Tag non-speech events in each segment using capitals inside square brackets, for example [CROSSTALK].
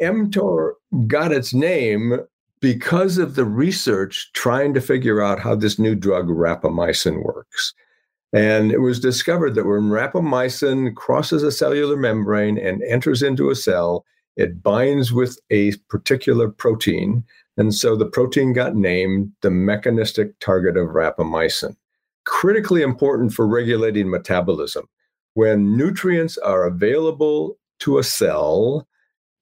mTOR got its name because of the research trying to figure out how this new drug rapamycin works. And it was discovered that when rapamycin crosses a cellular membrane and enters into a cell, it binds with a particular protein. And so the protein got named the mechanistic target of rapamycin. Critically important for regulating metabolism. When nutrients are available to a cell,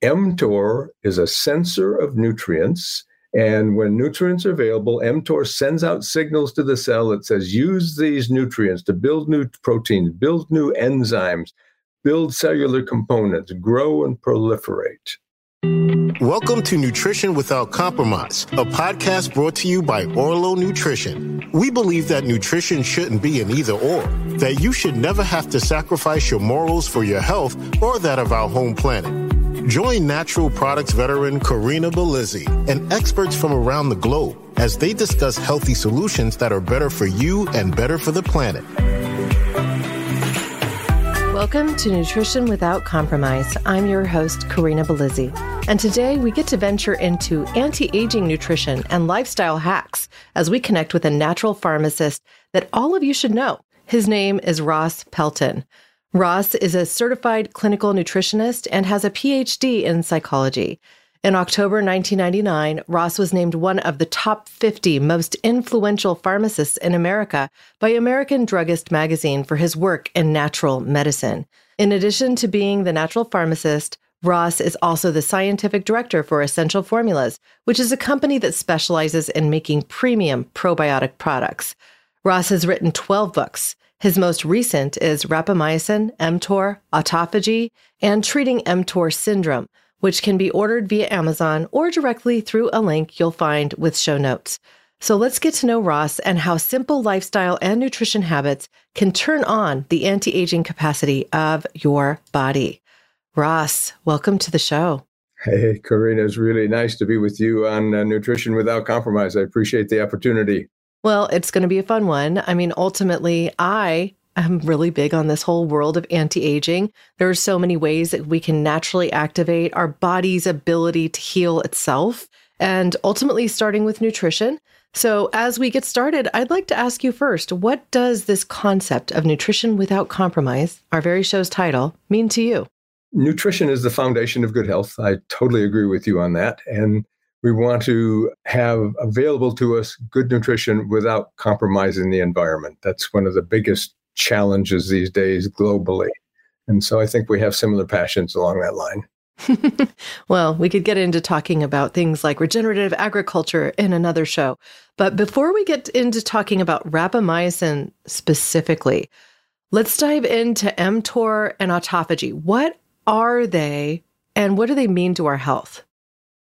mTOR is a sensor of nutrients and when nutrients are available, mTOR sends out signals to the cell that says, use these nutrients to build new proteins, build new enzymes, build cellular components, grow and proliferate. Welcome to Nutrition Without Compromise, a podcast brought to you by Orlo Nutrition. We believe that nutrition shouldn't be an either or, that you should never have to sacrifice your morals for your health or that of our home planet. Join natural products veteran Corinna Bellizzi and experts from around the globe as they discuss healthy solutions that are better for you and better for the planet. Welcome to Nutrition Without Compromise. I'm your host, Corinna Bellizzi. And today we get to venture into anti aging nutrition and lifestyle hacks as we connect with a natural pharmacist that all of you should know. His name is Ross Pelton. Ross is a certified clinical nutritionist and has a PhD in psychology. In October 1999, Ross was named one of the top 50 most influential pharmacists in America by American Druggist magazine for his work in natural medicine. In addition to being the natural pharmacist, Ross is also the scientific director for Essential Formulas, which is a company that specializes in making premium probiotic products. Ross has written 12 books. His most recent is rapamycin, mTOR, autophagy, and treating mTOR syndrome, which can be ordered via Amazon or directly through a link you'll find with show notes. So let's get to know Ross and how simple lifestyle and nutrition habits can turn on the anti aging capacity of your body. Ross, welcome to the show. Hey, Corinna, it's really nice to be with you on uh, Nutrition Without Compromise. I appreciate the opportunity. Well, it's going to be a fun one. I mean, ultimately, I am really big on this whole world of anti aging. There are so many ways that we can naturally activate our body's ability to heal itself, and ultimately, starting with nutrition. So, as we get started, I'd like to ask you first what does this concept of nutrition without compromise, our very show's title, mean to you? Nutrition is the foundation of good health. I totally agree with you on that. And we want to have available to us good nutrition without compromising the environment. That's one of the biggest challenges these days globally. And so I think we have similar passions along that line. [LAUGHS] well, we could get into talking about things like regenerative agriculture in another show. But before we get into talking about rapamycin specifically, let's dive into mTOR and autophagy. What are they and what do they mean to our health?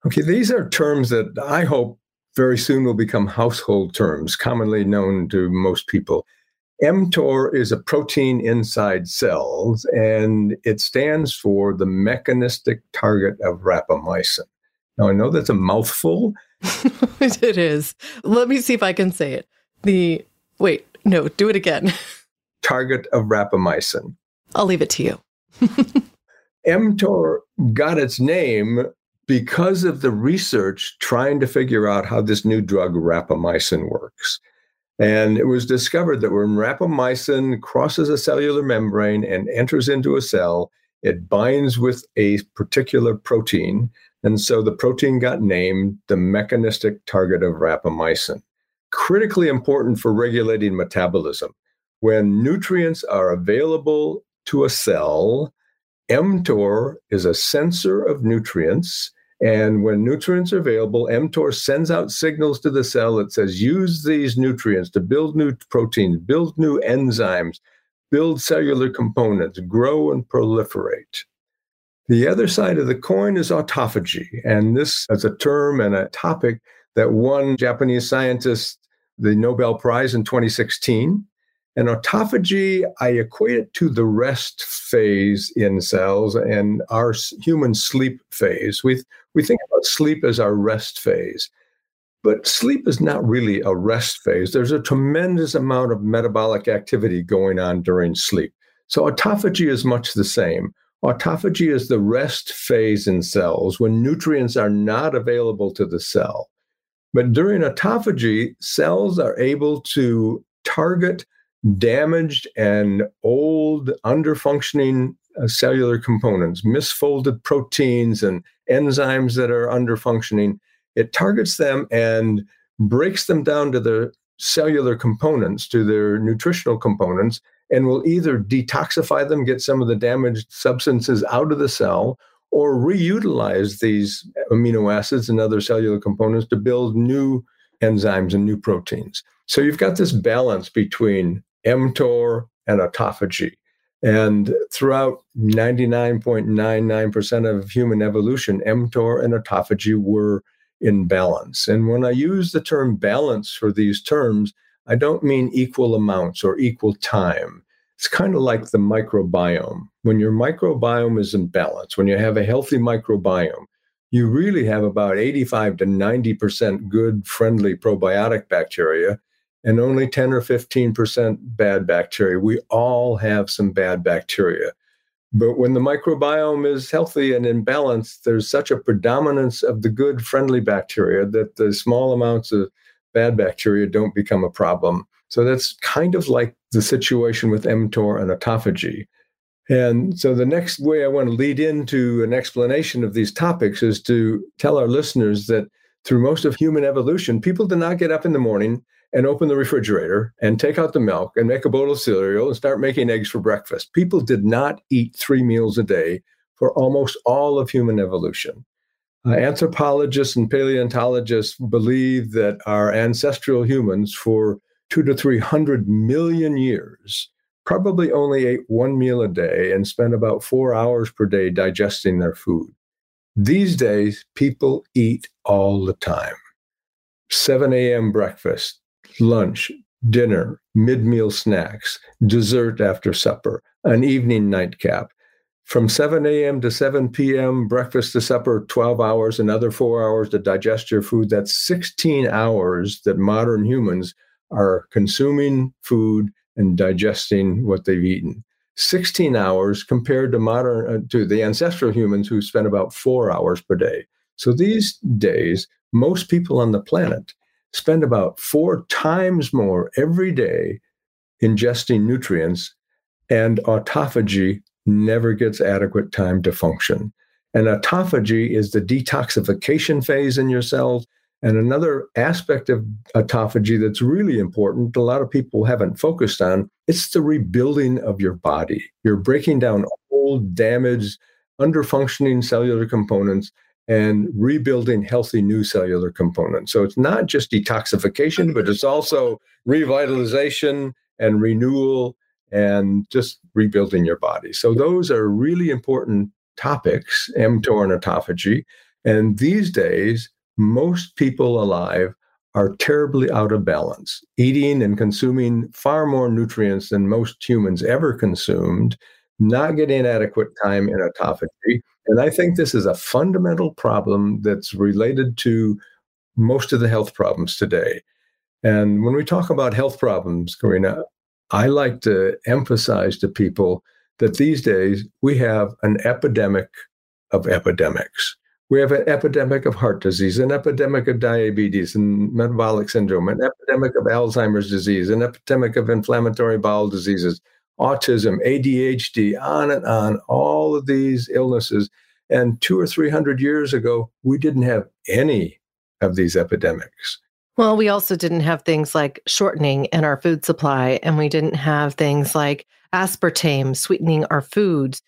Okay, these are terms that I hope very soon will become household terms, commonly known to most people. mTOR is a protein inside cells, and it stands for the mechanistic target of rapamycin. Now, I know that's a mouthful. [LAUGHS] it is. Let me see if I can say it. The, wait, no, do it again. [LAUGHS] target of rapamycin. I'll leave it to you. [LAUGHS] mTOR got its name because of the research trying to figure out how this new drug rapamycin works. And it was discovered that when rapamycin crosses a cellular membrane and enters into a cell, it binds with a particular protein. And so the protein got named the mechanistic target of rapamycin. Critically important for regulating metabolism. When nutrients are available to a cell, mTOR is a sensor of nutrients and when nutrients are available, mTOR sends out signals to the cell that says, use these nutrients to build new proteins, build new enzymes, build cellular components, grow and proliferate. The other side of the coin is autophagy. And this is a term and a topic that won Japanese scientists the Nobel Prize in 2016. And autophagy, I equate it to the rest phase in cells and our human sleep phase. We, we think about sleep as our rest phase, but sleep is not really a rest phase. There's a tremendous amount of metabolic activity going on during sleep. So autophagy is much the same. Autophagy is the rest phase in cells when nutrients are not available to the cell. But during autophagy, cells are able to target damaged and old, underfunctioning uh, cellular components, misfolded proteins and enzymes that are underfunctioning. It targets them and breaks them down to their cellular components, to their nutritional components, and will either detoxify them, get some of the damaged substances out of the cell, or reutilize these amino acids and other cellular components to build new enzymes and new proteins. So you've got this balance between mTOR and autophagy. And throughout 99.99% of human evolution, mTOR and autophagy were in balance. And when I use the term balance for these terms, I don't mean equal amounts or equal time. It's kind of like the microbiome. When your microbiome is in balance, when you have a healthy microbiome, you really have about 85 to 90% good, friendly probiotic bacteria and only 10 or 15% bad bacteria. We all have some bad bacteria. But when the microbiome is healthy and in balance, there's such a predominance of the good, friendly bacteria that the small amounts of bad bacteria don't become a problem. So that's kind of like the situation with mTOR and autophagy. And so the next way I want to lead into an explanation of these topics is to tell our listeners that through most of human evolution, people did not get up in the morning and open the refrigerator and take out the milk and make a bowl of cereal and start making eggs for breakfast. People did not eat three meals a day for almost all of human evolution. Uh, anthropologists and paleontologists believe that our ancestral humans, for two to 300 million years, probably only ate one meal a day and spent about four hours per day digesting their food. These days, people eat all the time. 7 a.m. breakfast, lunch, dinner, mid meal snacks, dessert after supper, an evening nightcap. From 7 a.m. to 7 p.m., breakfast to supper, 12 hours, another four hours to digest your food. That's 16 hours that modern humans are consuming food and digesting what they've eaten. 16 hours compared to modern uh, to the ancestral humans who spent about 4 hours per day. So these days most people on the planet spend about four times more every day ingesting nutrients, and autophagy never gets adequate time to function. And autophagy is the detoxification phase in your cells. And another aspect of autophagy that's really important, a lot of people haven't focused on, it's the rebuilding of your body. You're breaking down old, damaged, underfunctioning cellular components and rebuilding healthy new cellular components. So it's not just detoxification, but it's also revitalization and renewal and just rebuilding your body. So those are really important topics, mTOR and autophagy. And these days, most people alive are terribly out of balance, eating and consuming far more nutrients than most humans ever consumed, not getting adequate time in autophagy, and I think this is a fundamental problem that's related to most of the health problems today. And when we talk about health problems, Corinna, I like to emphasize to people that these days we have an epidemic of epidemics. We have an epidemic of heart disease, an epidemic of diabetes and metabolic syndrome, an epidemic of Alzheimer's disease, an epidemic of inflammatory bowel diseases, autism, ADHD, on and on, all of these illnesses. And two or 300 years ago, we didn't have any of these epidemics. Well, we also didn't have things like shortening in our food supply, and we didn't have things like aspartame sweetening our foods.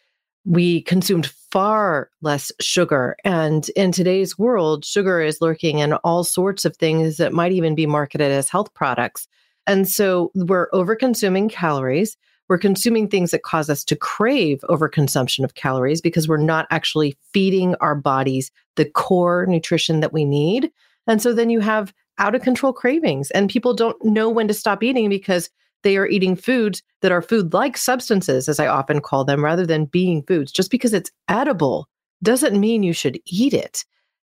We consumed far less sugar. And in today's world, sugar is lurking in all sorts of things that might even be marketed as health products. And so we're over consuming calories. We're consuming things that cause us to crave overconsumption of calories because we're not actually feeding our bodies the core nutrition that we need. And so then you have out of control cravings, and people don't know when to stop eating because they are eating foods that are food like substances, as I often call them, rather than being foods. Just because it's edible doesn't mean you should eat it.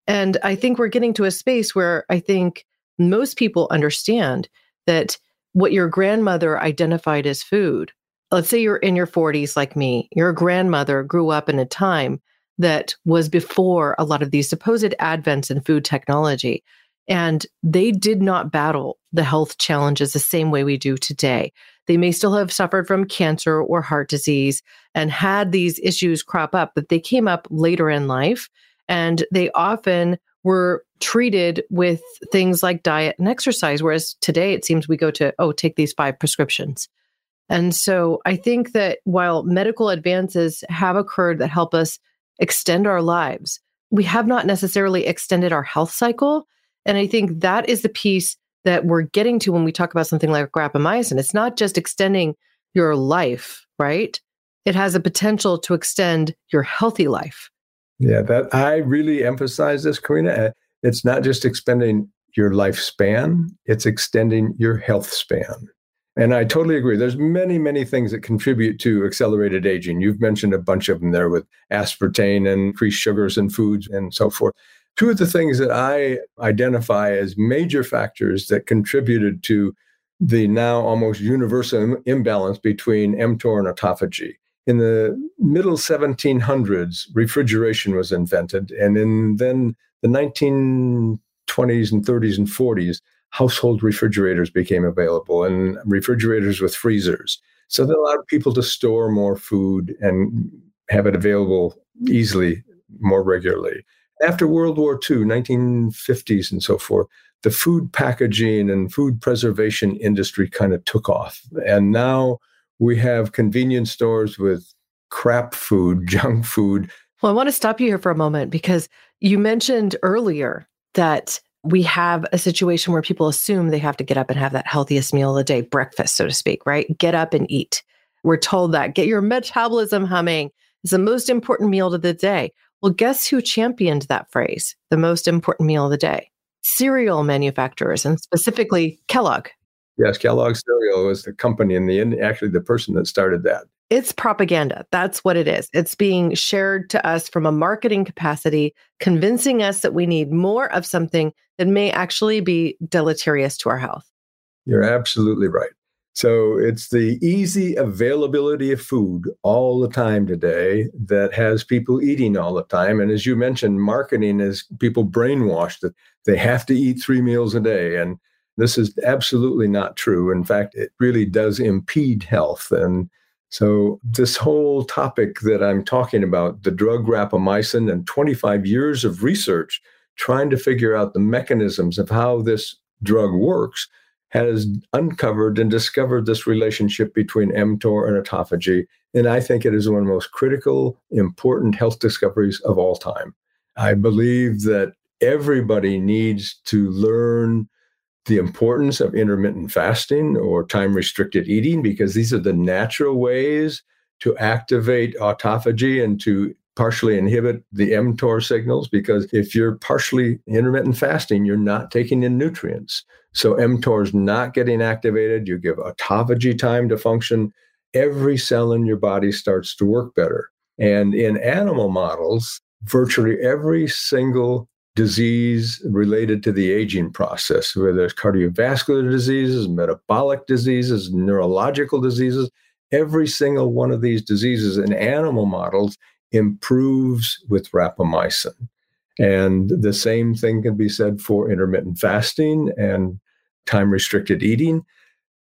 And I think we're getting to a space where I think most people understand that what your grandmother identified as food let's say you're in your 40s like me, your grandmother grew up in a time that was before a lot of these supposed advents in food technology. And they did not battle the health challenges the same way we do today. They may still have suffered from cancer or heart disease and had these issues crop up, but they came up later in life and they often were treated with things like diet and exercise. Whereas today it seems we go to, oh, take these five prescriptions. And so I think that while medical advances have occurred that help us extend our lives, we have not necessarily extended our health cycle. And I think that is the piece that we're getting to when we talk about something like rapamycin. It's not just extending your life, right? It has a potential to extend your healthy life. Yeah, that I really emphasize this, Corinna. Uh, it's not just extending your lifespan, it's extending your health span. And I totally agree. There's many, many things that contribute to accelerated aging. You've mentioned a bunch of them there with aspartame and increased sugars in foods and so forth. Two of the things that I identify as major factors that contributed to the now almost universal imbalance between mTOR and autophagy. In the middle 1700s, refrigeration was invented. And in then the 1920s and 30s and 40s, household refrigerators became available and refrigerators with freezers. So that allowed people to store more food and have it available easily more regularly. After World War II, 1950s and so forth, the food packaging and food preservation industry kind of took off. And now we have convenience stores with crap food, [LAUGHS] junk food. Well, I want to stop you here for a moment because you mentioned earlier that we have a situation where people assume they have to get up and have that healthiest meal of the day, breakfast, so to speak, right? Get up and eat. We're told that get your metabolism humming is the most important meal of the day. Well, guess who championed that phrase, the most important meal of the day? Cereal manufacturers, and specifically Kellogg. Yes, Kellogg cereal was the company and the actually the person that started that. It's propaganda. That's what it is. It's being shared to us from a marketing capacity, convincing us that we need more of something that may actually be deleterious to our health. You're absolutely right. So it's the easy availability of food all the time today that has people eating all the time. And as you mentioned, marketing is people brainwashed that they have to eat three meals a day. And this is absolutely not true. In fact, it really does impede health. And so, this whole topic that I'm talking about, the drug rapamycin, and 25 years of research trying to figure out the mechanisms of how this drug works, has uncovered and discovered this relationship between mTOR and autophagy. And I think it is one of the most critical, important health discoveries of all time. I believe that everybody needs to learn the importance of intermittent fasting or time restricted eating because these are the natural ways to activate autophagy and to partially inhibit the mTOR signals because if you're partially intermittent fasting, you're not taking in nutrients. So mTOR is not getting activated. You give autophagy time to function. Every cell in your body starts to work better. And in animal models, virtually every single disease related to the aging process, whether it's cardiovascular diseases, metabolic diseases, neurological diseases. Every single one of these diseases in animal models improves with rapamycin. And the same thing can be said for intermittent fasting and time restricted eating.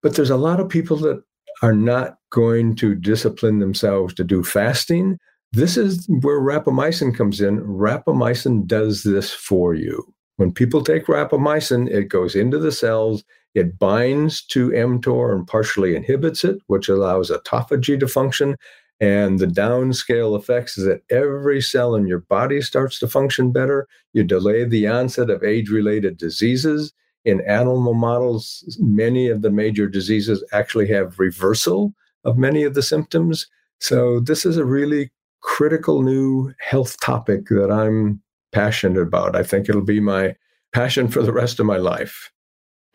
But there's a lot of people that are not going to discipline themselves to do fasting this is where rapamycin comes in. Rapamycin does this for you. When people take rapamycin, it goes into the cells, it binds to mTOR and partially inhibits it, which allows autophagy to function. And the downscale effects is that every cell in your body starts to function better. You delay the onset of age related diseases. In animal models, many of the major diseases actually have reversal of many of the symptoms. So, this is a really critical new health topic that I'm passionate about. I think it'll be my passion for the rest of my life.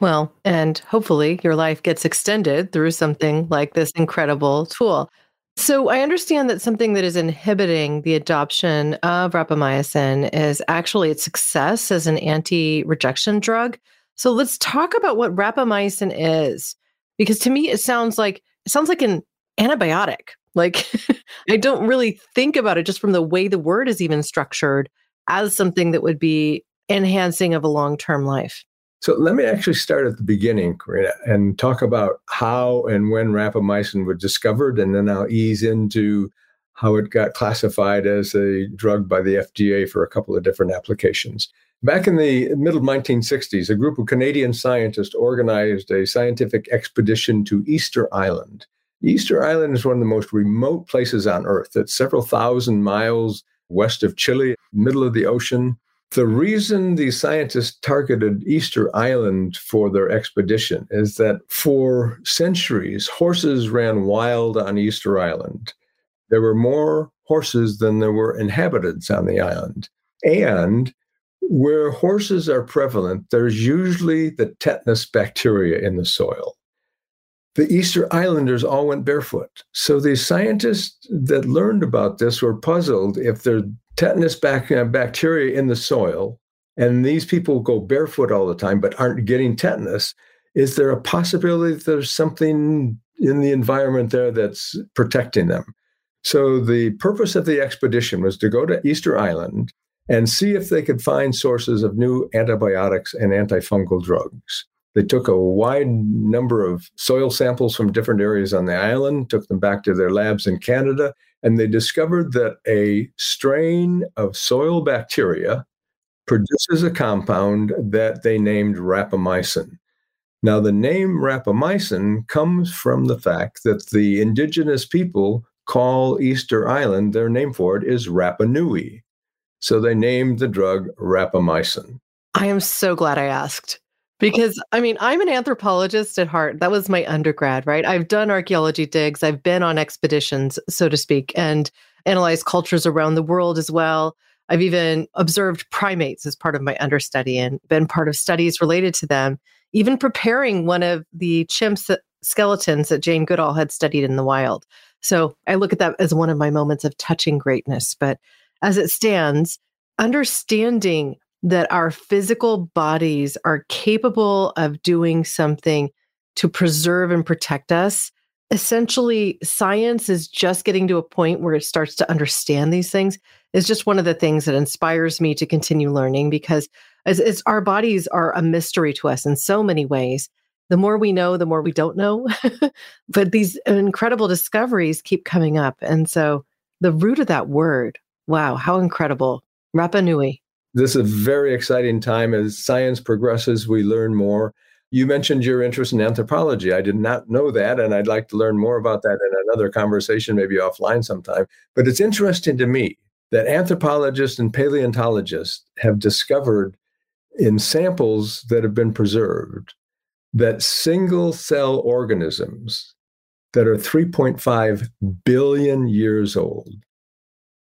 Well, and hopefully your life gets extended through something like this incredible tool. So I understand that something that is inhibiting the adoption of rapamycin is actually its success as an anti-rejection drug. So let's talk about what rapamycin is because to me it sounds like it sounds like an antibiotic. Like, [LAUGHS] I don't really think about it just from the way the word is even structured as something that would be enhancing of a long term life. So let me actually start at the beginning, Corinna, and talk about how and when rapamycin was discovered, and then I'll ease into how it got classified as a drug by the FDA for a couple of different applications. Back in the middle 1960s, a group of Canadian scientists organized a scientific expedition to Easter Island. Easter Island is one of the most remote places on Earth. It's several thousand miles west of Chile, middle of the ocean. The reason the scientists targeted Easter Island for their expedition is that for centuries, horses ran wild on Easter Island. There were more horses than there were inhabitants on the island. And where horses are prevalent, there's usually the tetanus bacteria in the soil. The Easter Islanders all went barefoot. So the scientists that learned about this were puzzled if there's tetanus uh, bacteria in the soil and these people go barefoot all the time but aren't getting tetanus. Is there a possibility that there's something in the environment there that's protecting them? So the purpose of the expedition was to go to Easter Island and see if they could find sources of new antibiotics and antifungal drugs. They took a wide number of soil samples from different areas on the island, took them back to their labs in Canada, and they discovered that a strain of soil bacteria produces a compound that they named rapamycin. Now, the name rapamycin comes from the fact that the indigenous people call Easter Island, their name for it is Rapa Nui. So they named the drug rapamycin. I am so glad I asked because I mean, I'm an anthropologist at heart. That was my undergrad, right? I've done archaeology digs, I've been on expeditions, so to speak, and analyzed cultures around the world as well. I've even observed primates as part of my understudy and been part of studies related to them, even preparing one of the chimps skeletons that Jane Goodall had studied in the wild. So I look at that as one of my moments of touching greatness. But as it stands, understanding that our physical bodies are capable of doing something to preserve and protect us. Essentially, science is just getting to a point where it starts to understand these things. Is just one of the things that inspires me to continue learning because as, as our bodies are a mystery to us in so many ways. The more we know, the more we don't know. [LAUGHS] but these incredible discoveries keep coming up. And so the root of that word, Wow, how incredible. Rapa Nui. This is a very exciting time as science progresses, we learn more. You mentioned your interest in anthropology. I did not know that, and I'd like to learn more about that in another conversation, maybe offline sometime. But it's interesting to me that anthropologists and paleontologists have discovered in samples that have been preserved that single cell organisms that are 3.5 billion years old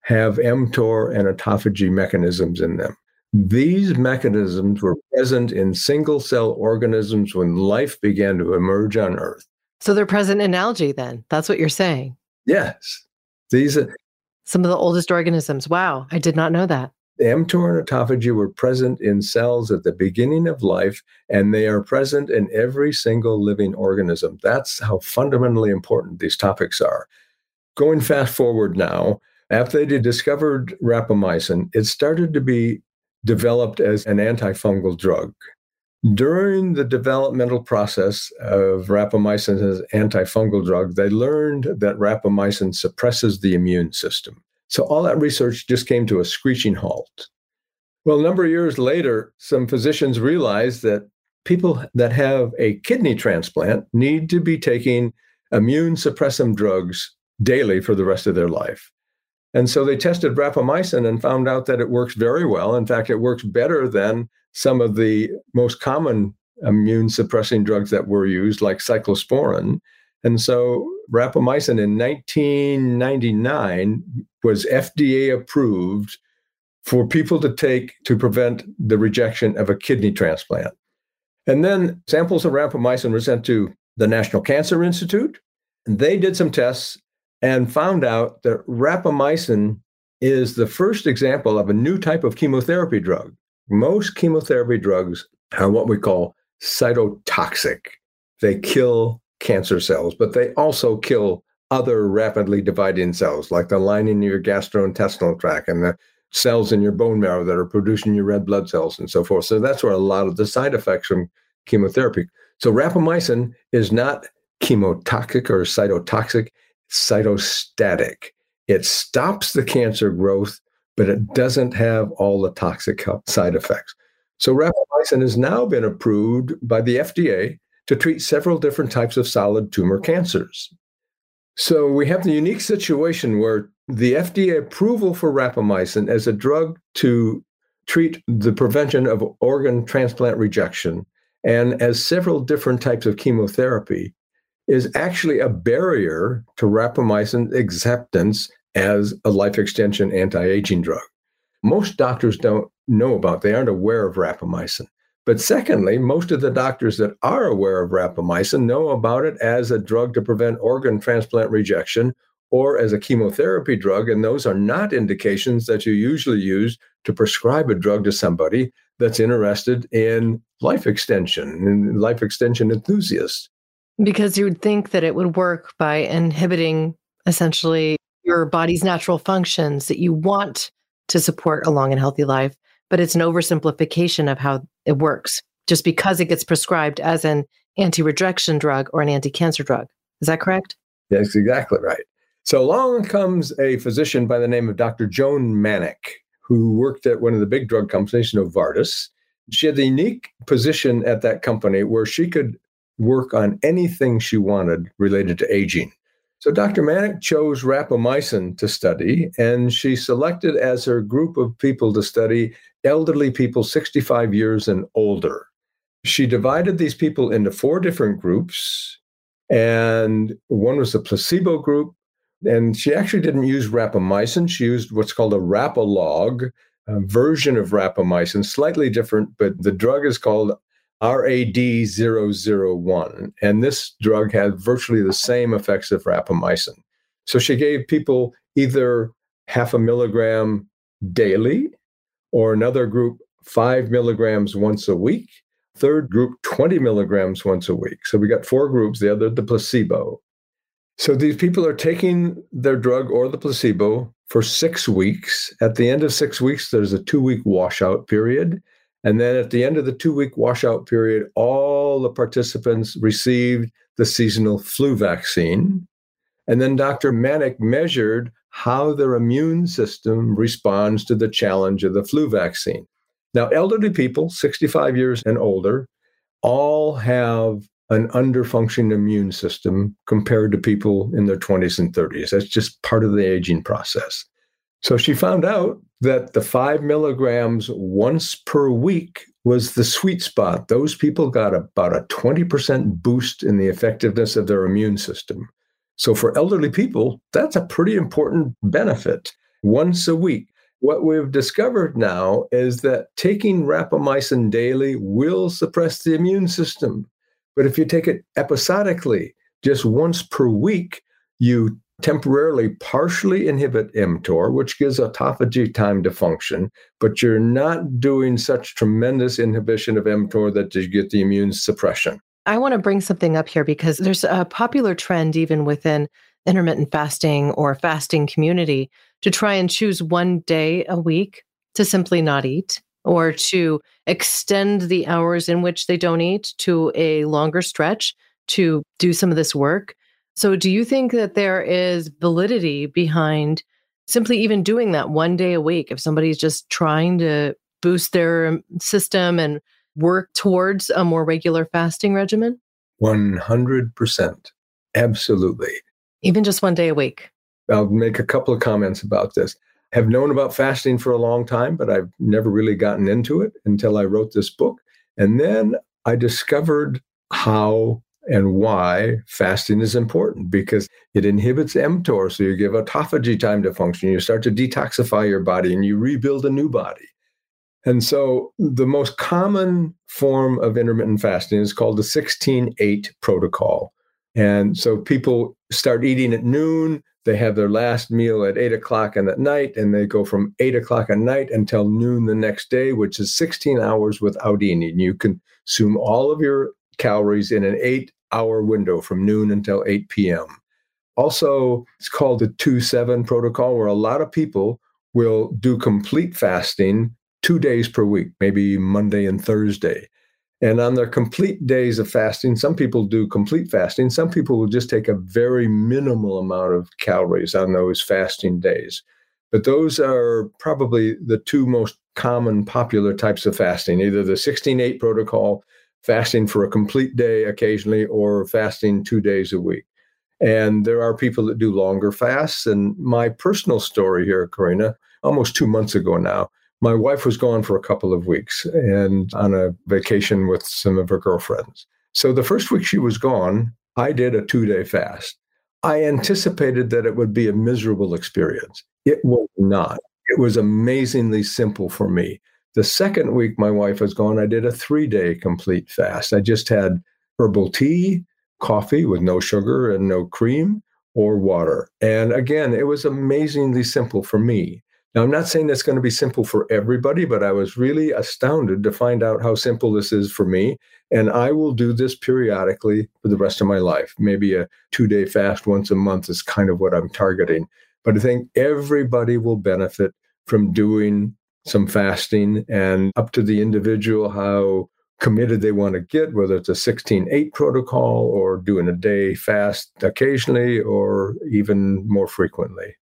have mTOR and autophagy mechanisms in them. These mechanisms were present in single cell organisms when life began to emerge on Earth. So they're present in algae, then? That's what you're saying? Yes. These are some of the oldest organisms. Wow, I did not know that. mTOR and autophagy were present in cells at the beginning of life, and they are present in every single living organism. That's how fundamentally important these topics are. Going fast forward now, after they discovered rapamycin, it started to be developed as an antifungal drug. During the developmental process of rapamycin as an antifungal drug, they learned that rapamycin suppresses the immune system. So all that research just came to a screeching halt. Well, a number of years later, some physicians realized that people that have a kidney transplant need to be taking immune suppressant drugs daily for the rest of their life. And so they tested rapamycin and found out that it works very well. In fact, it works better than some of the most common immune suppressing drugs that were used, like cyclosporin. And so rapamycin in 1999 was FDA approved for people to take to prevent the rejection of a kidney transplant. And then samples of rapamycin were sent to the National Cancer Institute. And they did some tests and found out that rapamycin is the first example of a new type of chemotherapy drug. Most chemotherapy drugs are what we call cytotoxic. They kill cancer cells, but they also kill other rapidly dividing cells, like the lining of your gastrointestinal tract and the cells in your bone marrow that are producing your red blood cells and so forth. So that's where a lot of the side effects from chemotherapy. So rapamycin is not chemotoxic or cytotoxic, cytostatic. It stops the cancer growth, but it doesn't have all the toxic side effects. So rapamycin has now been approved by the FDA to treat several different types of solid tumor cancers. So we have the unique situation where the FDA approval for rapamycin as a drug to treat the prevention of organ transplant rejection and as several different types of chemotherapy is actually a barrier to rapamycin acceptance as a life extension anti-aging drug. Most doctors don't know about, they aren't aware of rapamycin. But secondly, most of the doctors that are aware of rapamycin know about it as a drug to prevent organ transplant rejection or as a chemotherapy drug. And those are not indications that you usually use to prescribe a drug to somebody that's interested in life extension and life extension enthusiasts. Because you would think that it would work by inhibiting essentially your body's natural functions that you want to support a long and healthy life. But it's an oversimplification of how it works just because it gets prescribed as an anti rejection drug or an anti cancer drug. Is that correct? That's exactly right. So along comes a physician by the name of Dr. Joan Mannick, who worked at one of the big drug companies, Novartis. She had the unique position at that company where she could work on anything she wanted related to aging. So Dr. Mannick chose rapamycin to study, and she selected as her group of people to study elderly people 65 years and older. She divided these people into four different groups, and one was the placebo group, and she actually didn't use rapamycin. She used what's called a rapalog, a version of rapamycin, slightly different, but the drug is called RAD001. And this drug had virtually the same effects of rapamycin. So she gave people either half a milligram daily, or another group five milligrams once a week, third group 20 milligrams once a week. So we got four groups, the other the placebo. So these people are taking their drug or the placebo for six weeks. At the end of six weeks, there's a two week washout period. And then at the end of the two week washout period, all the participants received the seasonal flu vaccine. And then Dr. Mannick measured how their immune system responds to the challenge of the flu vaccine. Now, elderly people, 65 years and older, all have an underfunctioning immune system compared to people in their 20s and 30s. That's just part of the aging process. So she found out that the five milligrams once per week was the sweet spot. Those people got about a 20% boost in the effectiveness of their immune system. So for elderly people, that's a pretty important benefit once a week. What we've discovered now is that taking rapamycin daily will suppress the immune system. But if you take it episodically, just once per week, you temporarily partially inhibit mTOR, which gives autophagy time to function, but you're not doing such tremendous inhibition of mTOR that you get the immune suppression. I want to bring something up here because there's a popular trend even within intermittent fasting or fasting community to try and choose one day a week to simply not eat or to extend the hours in which they don't eat to a longer stretch to do some of this work. So, do you think that there is validity behind simply even doing that one day a week if somebody's just trying to boost their um, system and work towards a more regular fasting regimen? 100%. Absolutely. Even just one day a week. I'll make a couple of comments about this have known about fasting for a long time, but I've never really gotten into it until I wrote this book. And then I discovered how and why fasting is important because it inhibits mTOR. So you give autophagy time to function. You start to detoxify your body and you rebuild a new body. And so the most common form of intermittent fasting is called the 16 8 protocol. And so people start eating at noon, they have their last meal at eight o'clock in the night, and they go from eight o'clock at night until noon the next day, which is 16 hours without eating. You consume all of your calories in an eight hour window from noon until 8 p.m. Also, it's called the 2 7 protocol, where a lot of people will do complete fasting two days per week, maybe Monday and Thursday. And on their complete days of fasting, some people do complete fasting. Some people will just take a very minimal amount of calories on those fasting days. But those are probably the two most common popular types of fasting either the 16 8 protocol, fasting for a complete day occasionally, or fasting two days a week. And there are people that do longer fasts. And my personal story here, Corinna, almost two months ago now, my wife was gone for a couple of weeks and on a vacation with some of her girlfriends. So the first week she was gone, I did a two day fast. I anticipated that it would be a miserable experience. It was not. It was amazingly simple for me. The second week my wife was gone, I did a three day complete fast. I just had herbal tea, coffee with no sugar and no cream, or water. And again, it was amazingly simple for me. Now, I'm not saying that's going to be simple for everybody, but I was really astounded to find out how simple this is for me. And I will do this periodically for the rest of my life. Maybe a two day fast once a month is kind of what I'm targeting. But I think everybody will benefit from doing some fasting and up to the individual how committed they want to get, whether it's a 16 8 protocol or doing a day fast occasionally or even more frequently.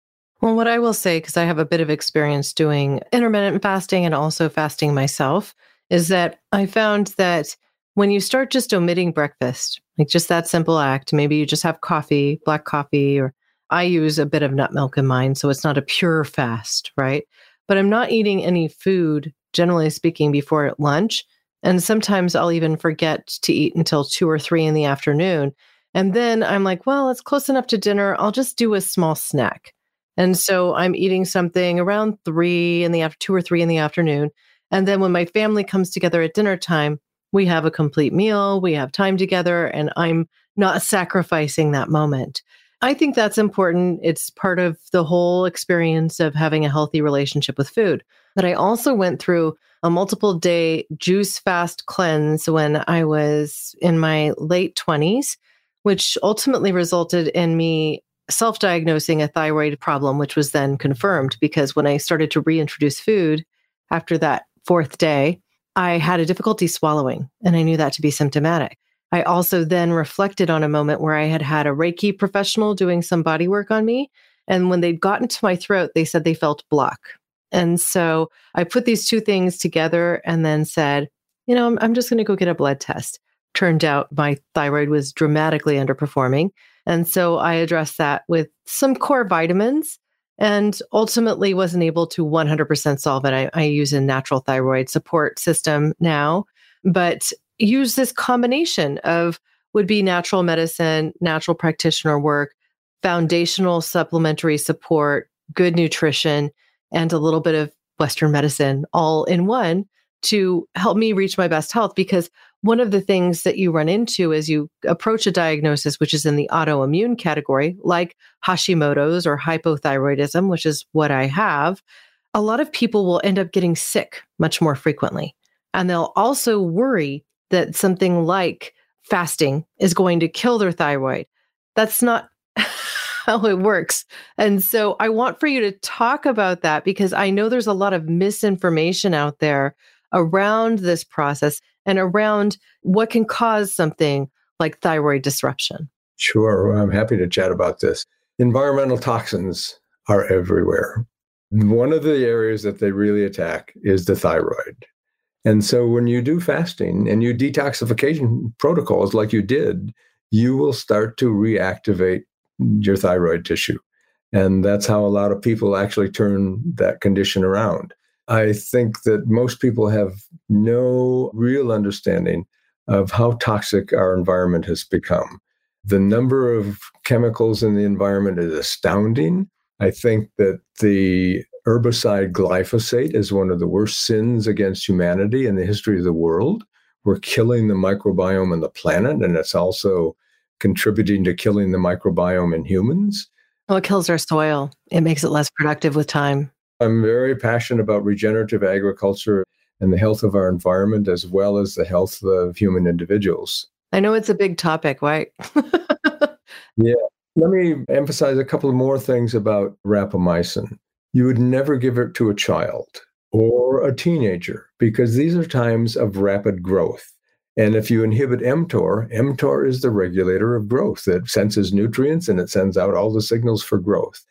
Well, what I will say, because I have a bit of experience doing intermittent fasting and also fasting myself, is that I found that when you start just omitting breakfast, like just that simple act, maybe you just have coffee, black coffee, or I use a bit of nut milk in mine. So it's not a pure fast, right? But I'm not eating any food, generally speaking, before lunch. And sometimes I'll even forget to eat until two or three in the afternoon. And then I'm like, well, it's close enough to dinner. I'll just do a small snack. And so I'm eating something around three in the after two or three in the afternoon. And then when my family comes together at dinner time, we have a complete meal, we have time together, and I'm not sacrificing that moment. I think that's important. It's part of the whole experience of having a healthy relationship with food. But I also went through a multiple day juice fast cleanse when I was in my late 20s, which ultimately resulted in me self diagnosing a thyroid problem, which was then confirmed because when I started to reintroduce food after that fourth day, I had a difficulty swallowing, and I knew that to be symptomatic. I also then reflected on a moment where I had had a Reiki professional doing some body work on me. And when they'd gotten to my throat, they said they felt block. And so I put these two things together and then said, you know, I'm, I'm just going to go get a blood test. Turned out my thyroid was dramatically underperforming. And so I addressed that with some core vitamins and ultimately wasn't able to 100% solve it. I, I use a natural thyroid support system now, but use this combination of would be natural medicine, natural practitioner work, foundational supplementary support, good nutrition, and a little bit of Western medicine all in one to help me reach my best health because one of the things that you run into as you approach a diagnosis, which is in the autoimmune category, like Hashimoto's or hypothyroidism, which is what I have, a lot of people will end up getting sick much more frequently. And they'll also worry that something like fasting is going to kill their thyroid. That's not [LAUGHS] how it works. And so I want for you to talk about that because I know there's a lot of misinformation out there around this process and around what can cause something like thyroid disruption? Sure. I'm happy to chat about this. Environmental toxins are everywhere. One of the areas that they really attack is the thyroid. And so when you do fasting and you detoxification protocols like you did, you will start to reactivate your thyroid tissue. And that's how a lot of people actually turn that condition around. I think that most people have no real understanding of how toxic our environment has become. The number of chemicals in the environment is astounding. I think that the herbicide glyphosate is one of the worst sins against humanity in the history of the world. We're killing the microbiome on the planet, and it's also contributing to killing the microbiome in humans. Well, it kills our soil. It makes it less productive with time. I'm very passionate about regenerative agriculture and the health of our environment as well as the health of human individuals. I know it's a big topic, right? [LAUGHS] yeah. Let me emphasize a couple more things about rapamycin. You would never give it to a child or a teenager because these are times of rapid growth. And if you inhibit mTOR, mTOR is the regulator of growth. It senses nutrients and it sends out all the signals for growth.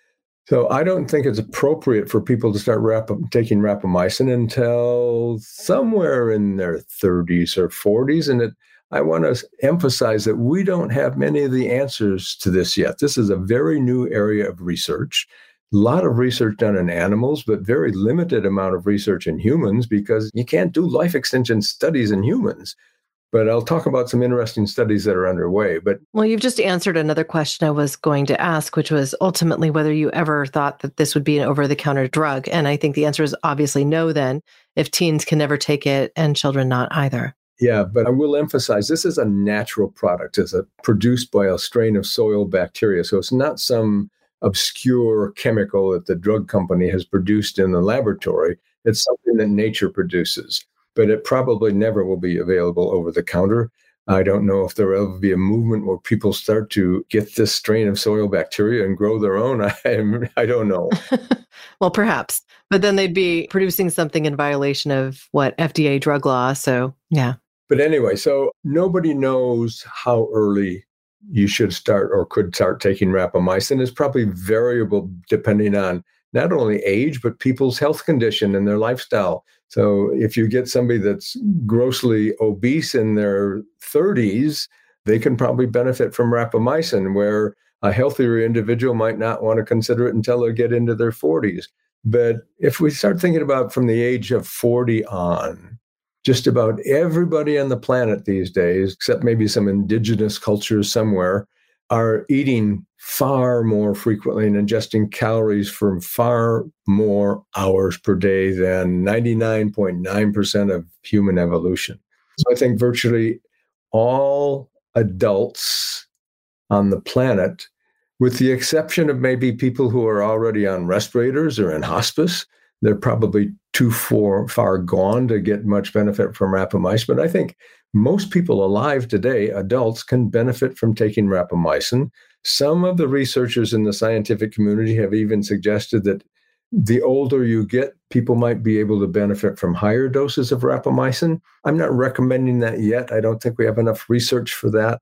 So I don't think it's appropriate for people to start rap- taking rapamycin until somewhere in their 30s or 40s. And it, I want to emphasize that we don't have many of the answers to this yet. This is a very new area of research. A lot of research done in animals, but very limited amount of research in humans because you can't do life extension studies in humans. But I'll talk about some interesting studies that are underway. But well, you've just answered another question I was going to ask, which was ultimately whether you ever thought that this would be an over the counter drug. And I think the answer is obviously no, then, if teens can never take it and children not either. Yeah, but I will emphasize this is a natural product. It's a, produced by a strain of soil bacteria. So it's not some obscure chemical that the drug company has produced in the laboratory. It's something that nature produces but it probably never will be available over the counter. I don't know if there will ever be a movement where people start to get this strain of soil bacteria and grow their own. [LAUGHS] I, I don't know. [LAUGHS] well, perhaps, but then they'd be producing something in violation of what FDA drug law. So, yeah. But anyway, so nobody knows how early you should start or could start taking rapamycin. is probably variable depending on not only age, but people's health condition and their lifestyle. So if you get somebody that's grossly obese in their 30s, they can probably benefit from rapamycin, where a healthier individual might not want to consider it until they get into their 40s. But if we start thinking about from the age of 40 on, just about everybody on the planet these days, except maybe some indigenous cultures somewhere, are eating far more frequently and ingesting calories from far more hours per day than 99.9% of human evolution. So I think virtually all adults on the planet, with the exception of maybe people who are already on respirators or in hospice, they're probably too far, far gone to get much benefit from rapamycin. But I think most people alive today, adults, can benefit from taking rapamycin. Some of the researchers in the scientific community have even suggested that the older you get, people might be able to benefit from higher doses of rapamycin. I'm not recommending that yet. I don't think we have enough research for that.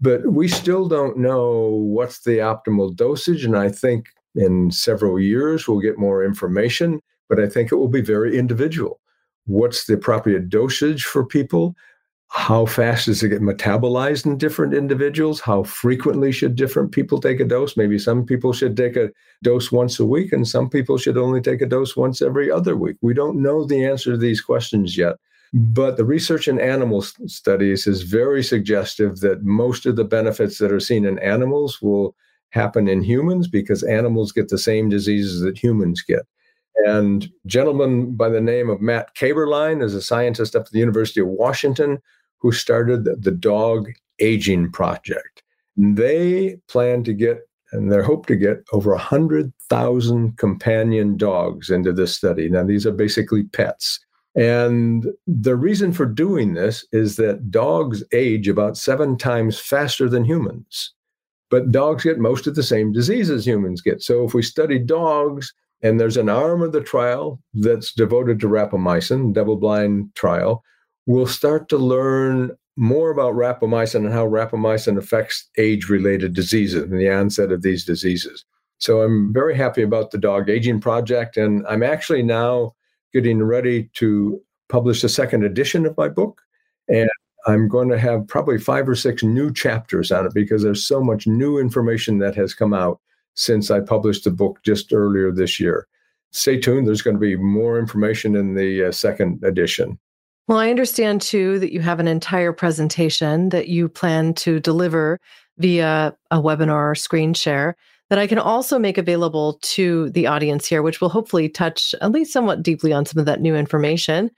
But we still don't know what's the optimal dosage. And I think in several years we'll get more information, but I think it will be very individual. What's the appropriate dosage for people? how fast does it get metabolized in different individuals? How frequently should different people take a dose? Maybe some people should take a dose once a week, and some people should only take a dose once every other week. We don't know the answer to these questions yet. But the research in animal studies is very suggestive that most of the benefits that are seen in animals will happen in humans because animals get the same diseases that humans get. And gentleman by the name of Matt Kaeberlein is a scientist up at the University of Washington who started the Dog Aging Project. They plan to get, and they hope to get, over 100,000 companion dogs into this study. Now, these are basically pets. And the reason for doing this is that dogs age about seven times faster than humans. But dogs get most of the same diseases humans get. So if we study dogs, and there's an arm of the trial that's devoted to rapamycin, double blind trial, we'll start to learn more about rapamycin and how rapamycin affects age related diseases and the onset of these diseases. So I'm very happy about the dog aging project. And I'm actually now getting ready to publish the second edition of my book. And I'm going to have probably five or six new chapters on it because there's so much new information that has come out since I published the book just earlier this year. Stay tuned. There's going to be more information in the uh, second edition. Well, I understand too that you have an entire presentation that you plan to deliver via a webinar or screen share that I can also make available to the audience here, which will hopefully touch at least somewhat deeply on some of that new information.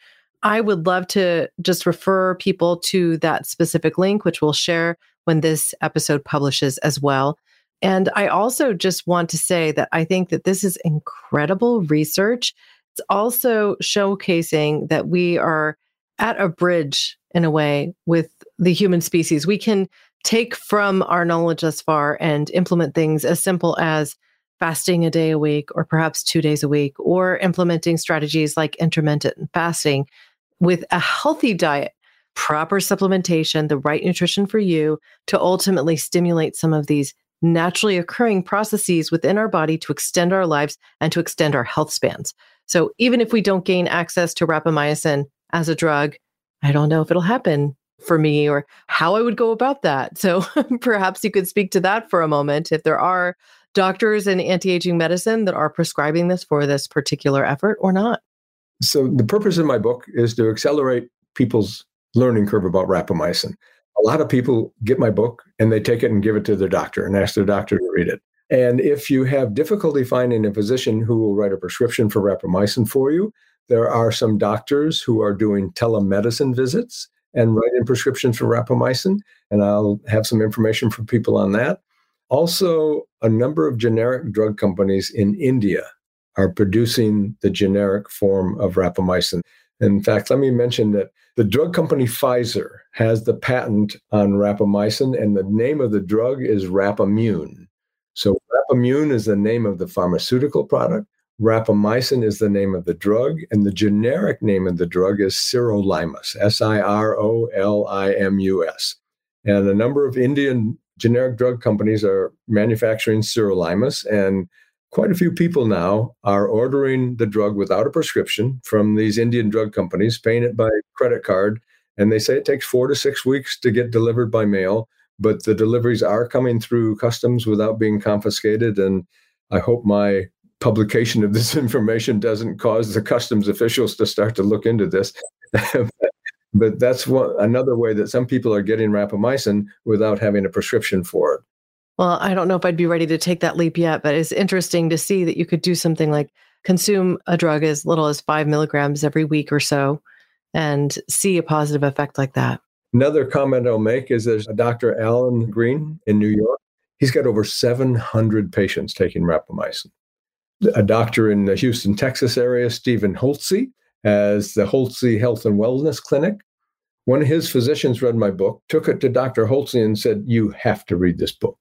I would love to just refer people to that specific link, which we'll share when this episode publishes as well. And I also just want to say that I think that this is incredible research. It's also showcasing that we are at a bridge in a way with the human species. We can take from our knowledge thus far and implement things as simple as fasting a day a week or perhaps two days a week, or implementing strategies like intermittent fasting with a healthy diet, proper supplementation, the right nutrition for you to ultimately stimulate some of these naturally occurring processes within our body to extend our lives and to extend our health spans. So even if we don't gain access to rapamycin as a drug, I don't know if it'll happen for me or how I would go about that. So [LAUGHS] perhaps you could speak to that for a moment if there are doctors in anti-aging medicine that are prescribing this for this particular effort or not. So the purpose of my book is to accelerate people's learning curve about rapamycin. A lot of people get my book and they take it and give it to their doctor and ask their doctor to read it. And if you have difficulty finding a physician who will write a prescription for rapamycin for you, there are some doctors who are doing telemedicine visits and writing prescriptions for rapamycin. And I'll have some information for people on that. Also, a number of generic drug companies in India are producing the generic form of rapamycin. In fact, let me mention that the drug company Pfizer has the patent on rapamycin, and the name of the drug is Rapamune. So, Rapamune is the name of the pharmaceutical product. Rapamycin is the name of the drug, and the generic name of the drug is Sirolimus, S I R O L I M U S. And a number of Indian generic drug companies are manufacturing sirolimus, and quite a few people now are ordering the drug without a prescription from these Indian drug companies, paying it by credit card. And they say it takes four to six weeks to get delivered by mail, but the deliveries are coming through customs without being confiscated. And I hope my publication of this [LAUGHS] information doesn't cause the customs officials to start to look into this. [LAUGHS] but that's another way that some people are getting rapamycin without having a prescription for it. Well, I don't know if I'd be ready to take that leap yet, but it's interesting to see that you could do something like consume a drug as little as five milligrams every week or so and see a positive effect like that. Another comment I'll make is there's a Dr. Alan Green in New York. He's got over 700 patients taking rapamycin. A doctor in the Houston, Texas area, Stephen Hotze, has the Hotze Health and Wellness Clinic. One of his physicians read my book, took it to Dr. Hotze and said, You have to read this book.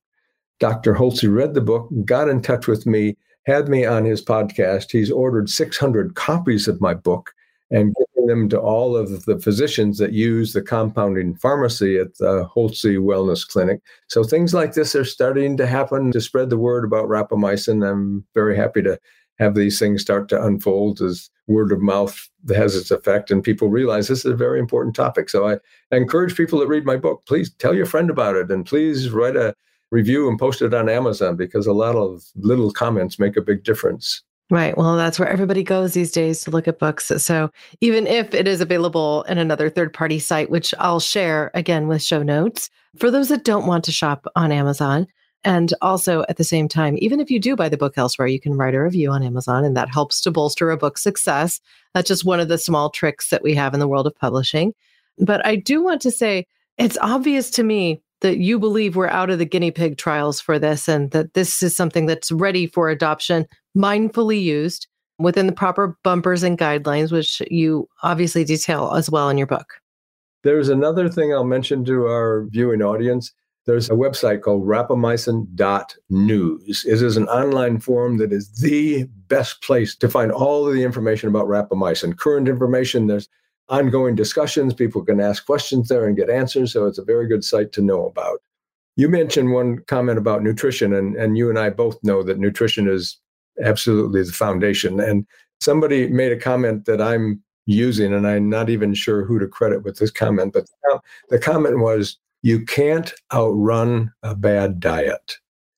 Dr. Hotze read the book, got in touch with me, had me on his podcast. He's ordered 600 copies of my book and giving them to all of the physicians that use the compounding pharmacy at the Hotze Wellness Clinic. So things like this are starting to happen to spread the word about rapamycin. I'm very happy to have these things start to unfold as word of mouth has its effect and people realize this is a very important topic. So I encourage people that read my book, please tell your friend about it and please write a review and post it on Amazon because a lot of little comments make a big difference. Right. Well, that's where everybody goes these days to look at books. So even if it is available in another third party site, which I'll share again with show notes, for those that don't want to shop on Amazon, and also at the same time, even if you do buy the book elsewhere, you can write a review on Amazon, and that helps to bolster a book's success. That's just one of the small tricks that we have in the world of publishing. But I do want to say it's obvious to me that you believe we're out of the guinea pig trials for this and that this is something that's ready for adoption, mindfully used within the proper bumpers and guidelines, which you obviously detail as well in your book. There's another thing I'll mention to our viewing audience. There's a website called rapamycin.news. It is an online forum that is the best place to find all of the information about rapamycin, current information. There's ongoing discussions. People can ask questions there and get answers. So it's a very good site to know about. You mentioned one comment about nutrition, and, and you and I both know that nutrition is absolutely the foundation. And somebody made a comment that I'm using, and I'm not even sure who to credit with this comment, but the comment was you can't outrun a bad diet.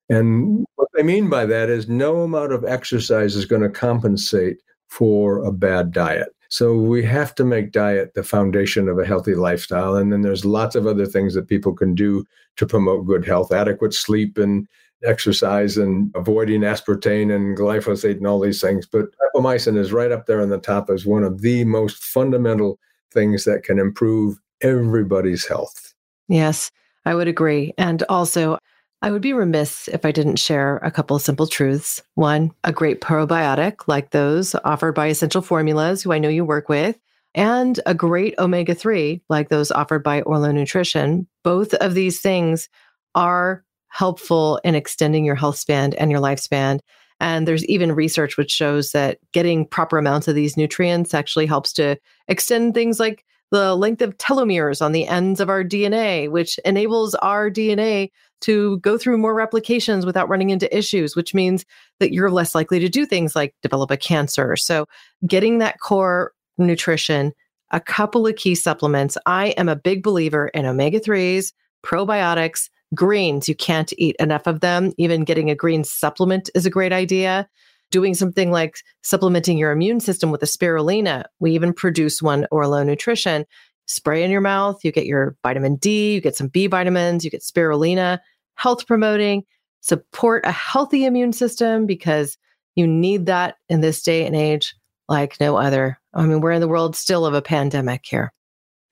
And what they mean by that is no amount of exercise is going to compensate for a bad diet. So we have to make diet the foundation of a healthy lifestyle. And then there's lots of other things that people can do to promote good health, adequate sleep and exercise and avoiding aspartame and glyphosate and all these things. But rapamycin is right up there on the top as one of the most fundamental things that can improve everybody's health. Yes, I would agree. And also, I would be remiss if I didn't share a couple of simple truths. One, a great probiotic like those offered by Essential Formulas, who I know you work with, and a great omega 3, like those offered by Orlo Nutrition, both of these things are helpful in extending your health span and your lifespan. And there's even research which shows that getting proper amounts of these nutrients actually helps to extend things like the length of telomeres on the ends of our DNA, which enables our DNA to go through more replications without running into issues, which means that you're less likely to do things like develop a cancer. So, getting that core nutrition, a couple of key supplements. I am a big believer in omega 3s, probiotics, greens. You can't eat enough of them. Even getting a green supplement is a great idea. Doing something like supplementing your immune system with a spirulina. We even produce one, Orlo Nutrition. Spray in your mouth, you get your vitamin D, you get some B vitamins, you get spirulina, health promoting, support a healthy immune system because you need that in this day and age like no other. I mean, we're in the world still of a pandemic here.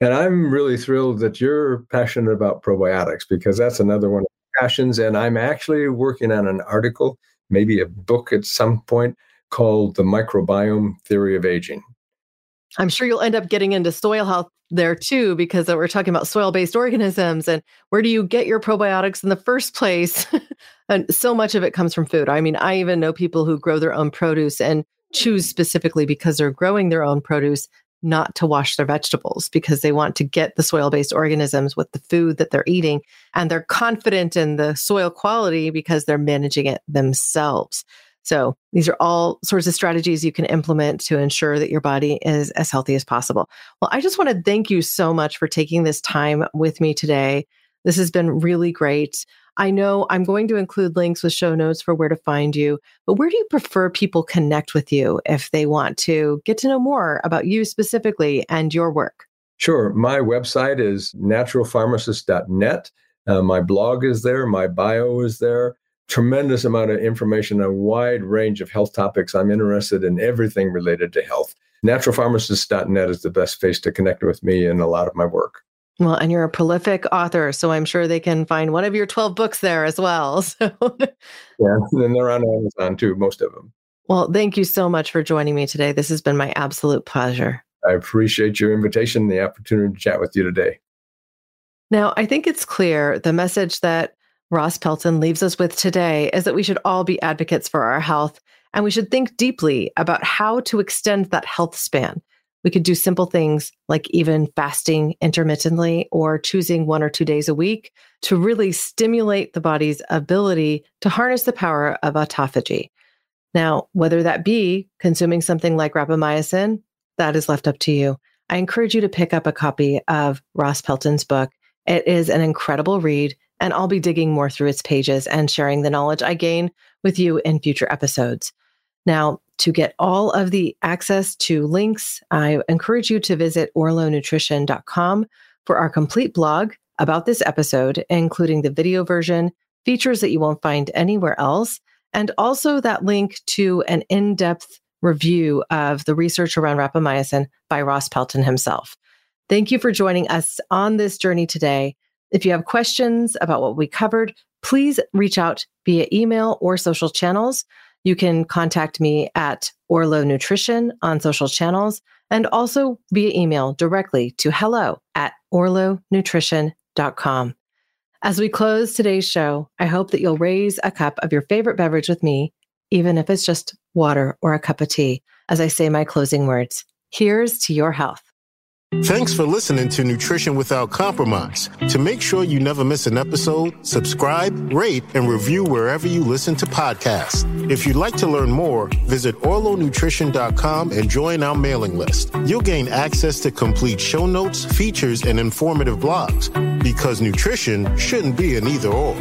And I'm really thrilled that you're passionate about probiotics because that's another one of my passions. And I'm actually working on an article, maybe a book at some point called The Microbiome Theory of Aging. I'm sure you'll end up getting into soil health there too, because uh, we're talking about soil based organisms and where do you get your probiotics in the first place? [LAUGHS] and so much of it comes from food. I mean, I even know people who grow their own produce and choose specifically because they're growing their own produce not to wash their vegetables because they want to get the soil based organisms with the food that they're eating. And they're confident in the soil quality because they're managing it themselves. So these are all sorts of strategies you can implement to ensure that your body is as healthy as possible. Well, I just want to thank you so much for taking this time with me today. This has been really great. I know I'm going to include links with show notes for where to find you, but where do you prefer people connect with you if they want to get to know more about you specifically and your work? Sure. My website is naturalpharmacist.net. Uh, my blog is there, my bio is there. Tremendous amount of information, a wide range of health topics. I'm interested in everything related to health. Naturalpharmacist.net is the best place to connect with me and a lot of my work. Well, and you're a prolific author, so I'm sure they can find one of your 12 books there as well. [LAUGHS] So Yeah, and they're on Amazon too, most of them. Well, thank you so much for joining me today. This has been my absolute pleasure. I appreciate your invitation and the opportunity to chat with you today. Now, I think it's clear the message that Ross Pelton leaves us with today is that we should all be advocates for our health and we should think deeply about how to extend that health span we could do simple things like even fasting intermittently or choosing one or two days a week to really stimulate the body's ability to harness the power of autophagy. Now, whether that be consuming something like rapamycin, that is left up to you. I encourage you to pick up a copy of Ross Pelton's book. It is an incredible read, and I'll be digging more through its pages and sharing the knowledge I gain with you in future episodes. Now, to get all of the access to links, I encourage you to visit orlonutrition.com for our complete blog about this episode, including the video version, features that you won't find anywhere else, and also that link to an in depth review of the research around rapamycin by Ross Pelton himself. Thank you for joining us on this journey today. If you have questions about what we covered, please reach out via email or social channels. You can contact me at Orlo Nutrition on social channels and also via email directly to hello at orlonutrition.com. As we close today's show, I hope that you'll raise a cup of your favorite beverage with me, even if it's just water or a cup of tea, as I say my closing words. Here's to your health. Thanks for listening to Nutrition Without Compromise. To make sure you never miss an episode, subscribe, rate, and review wherever you listen to podcasts. If you'd like to learn more, visit orlonutrition.com and join our mailing list. You'll gain access to complete show notes, features, and informative blogs because nutrition shouldn't be an either or.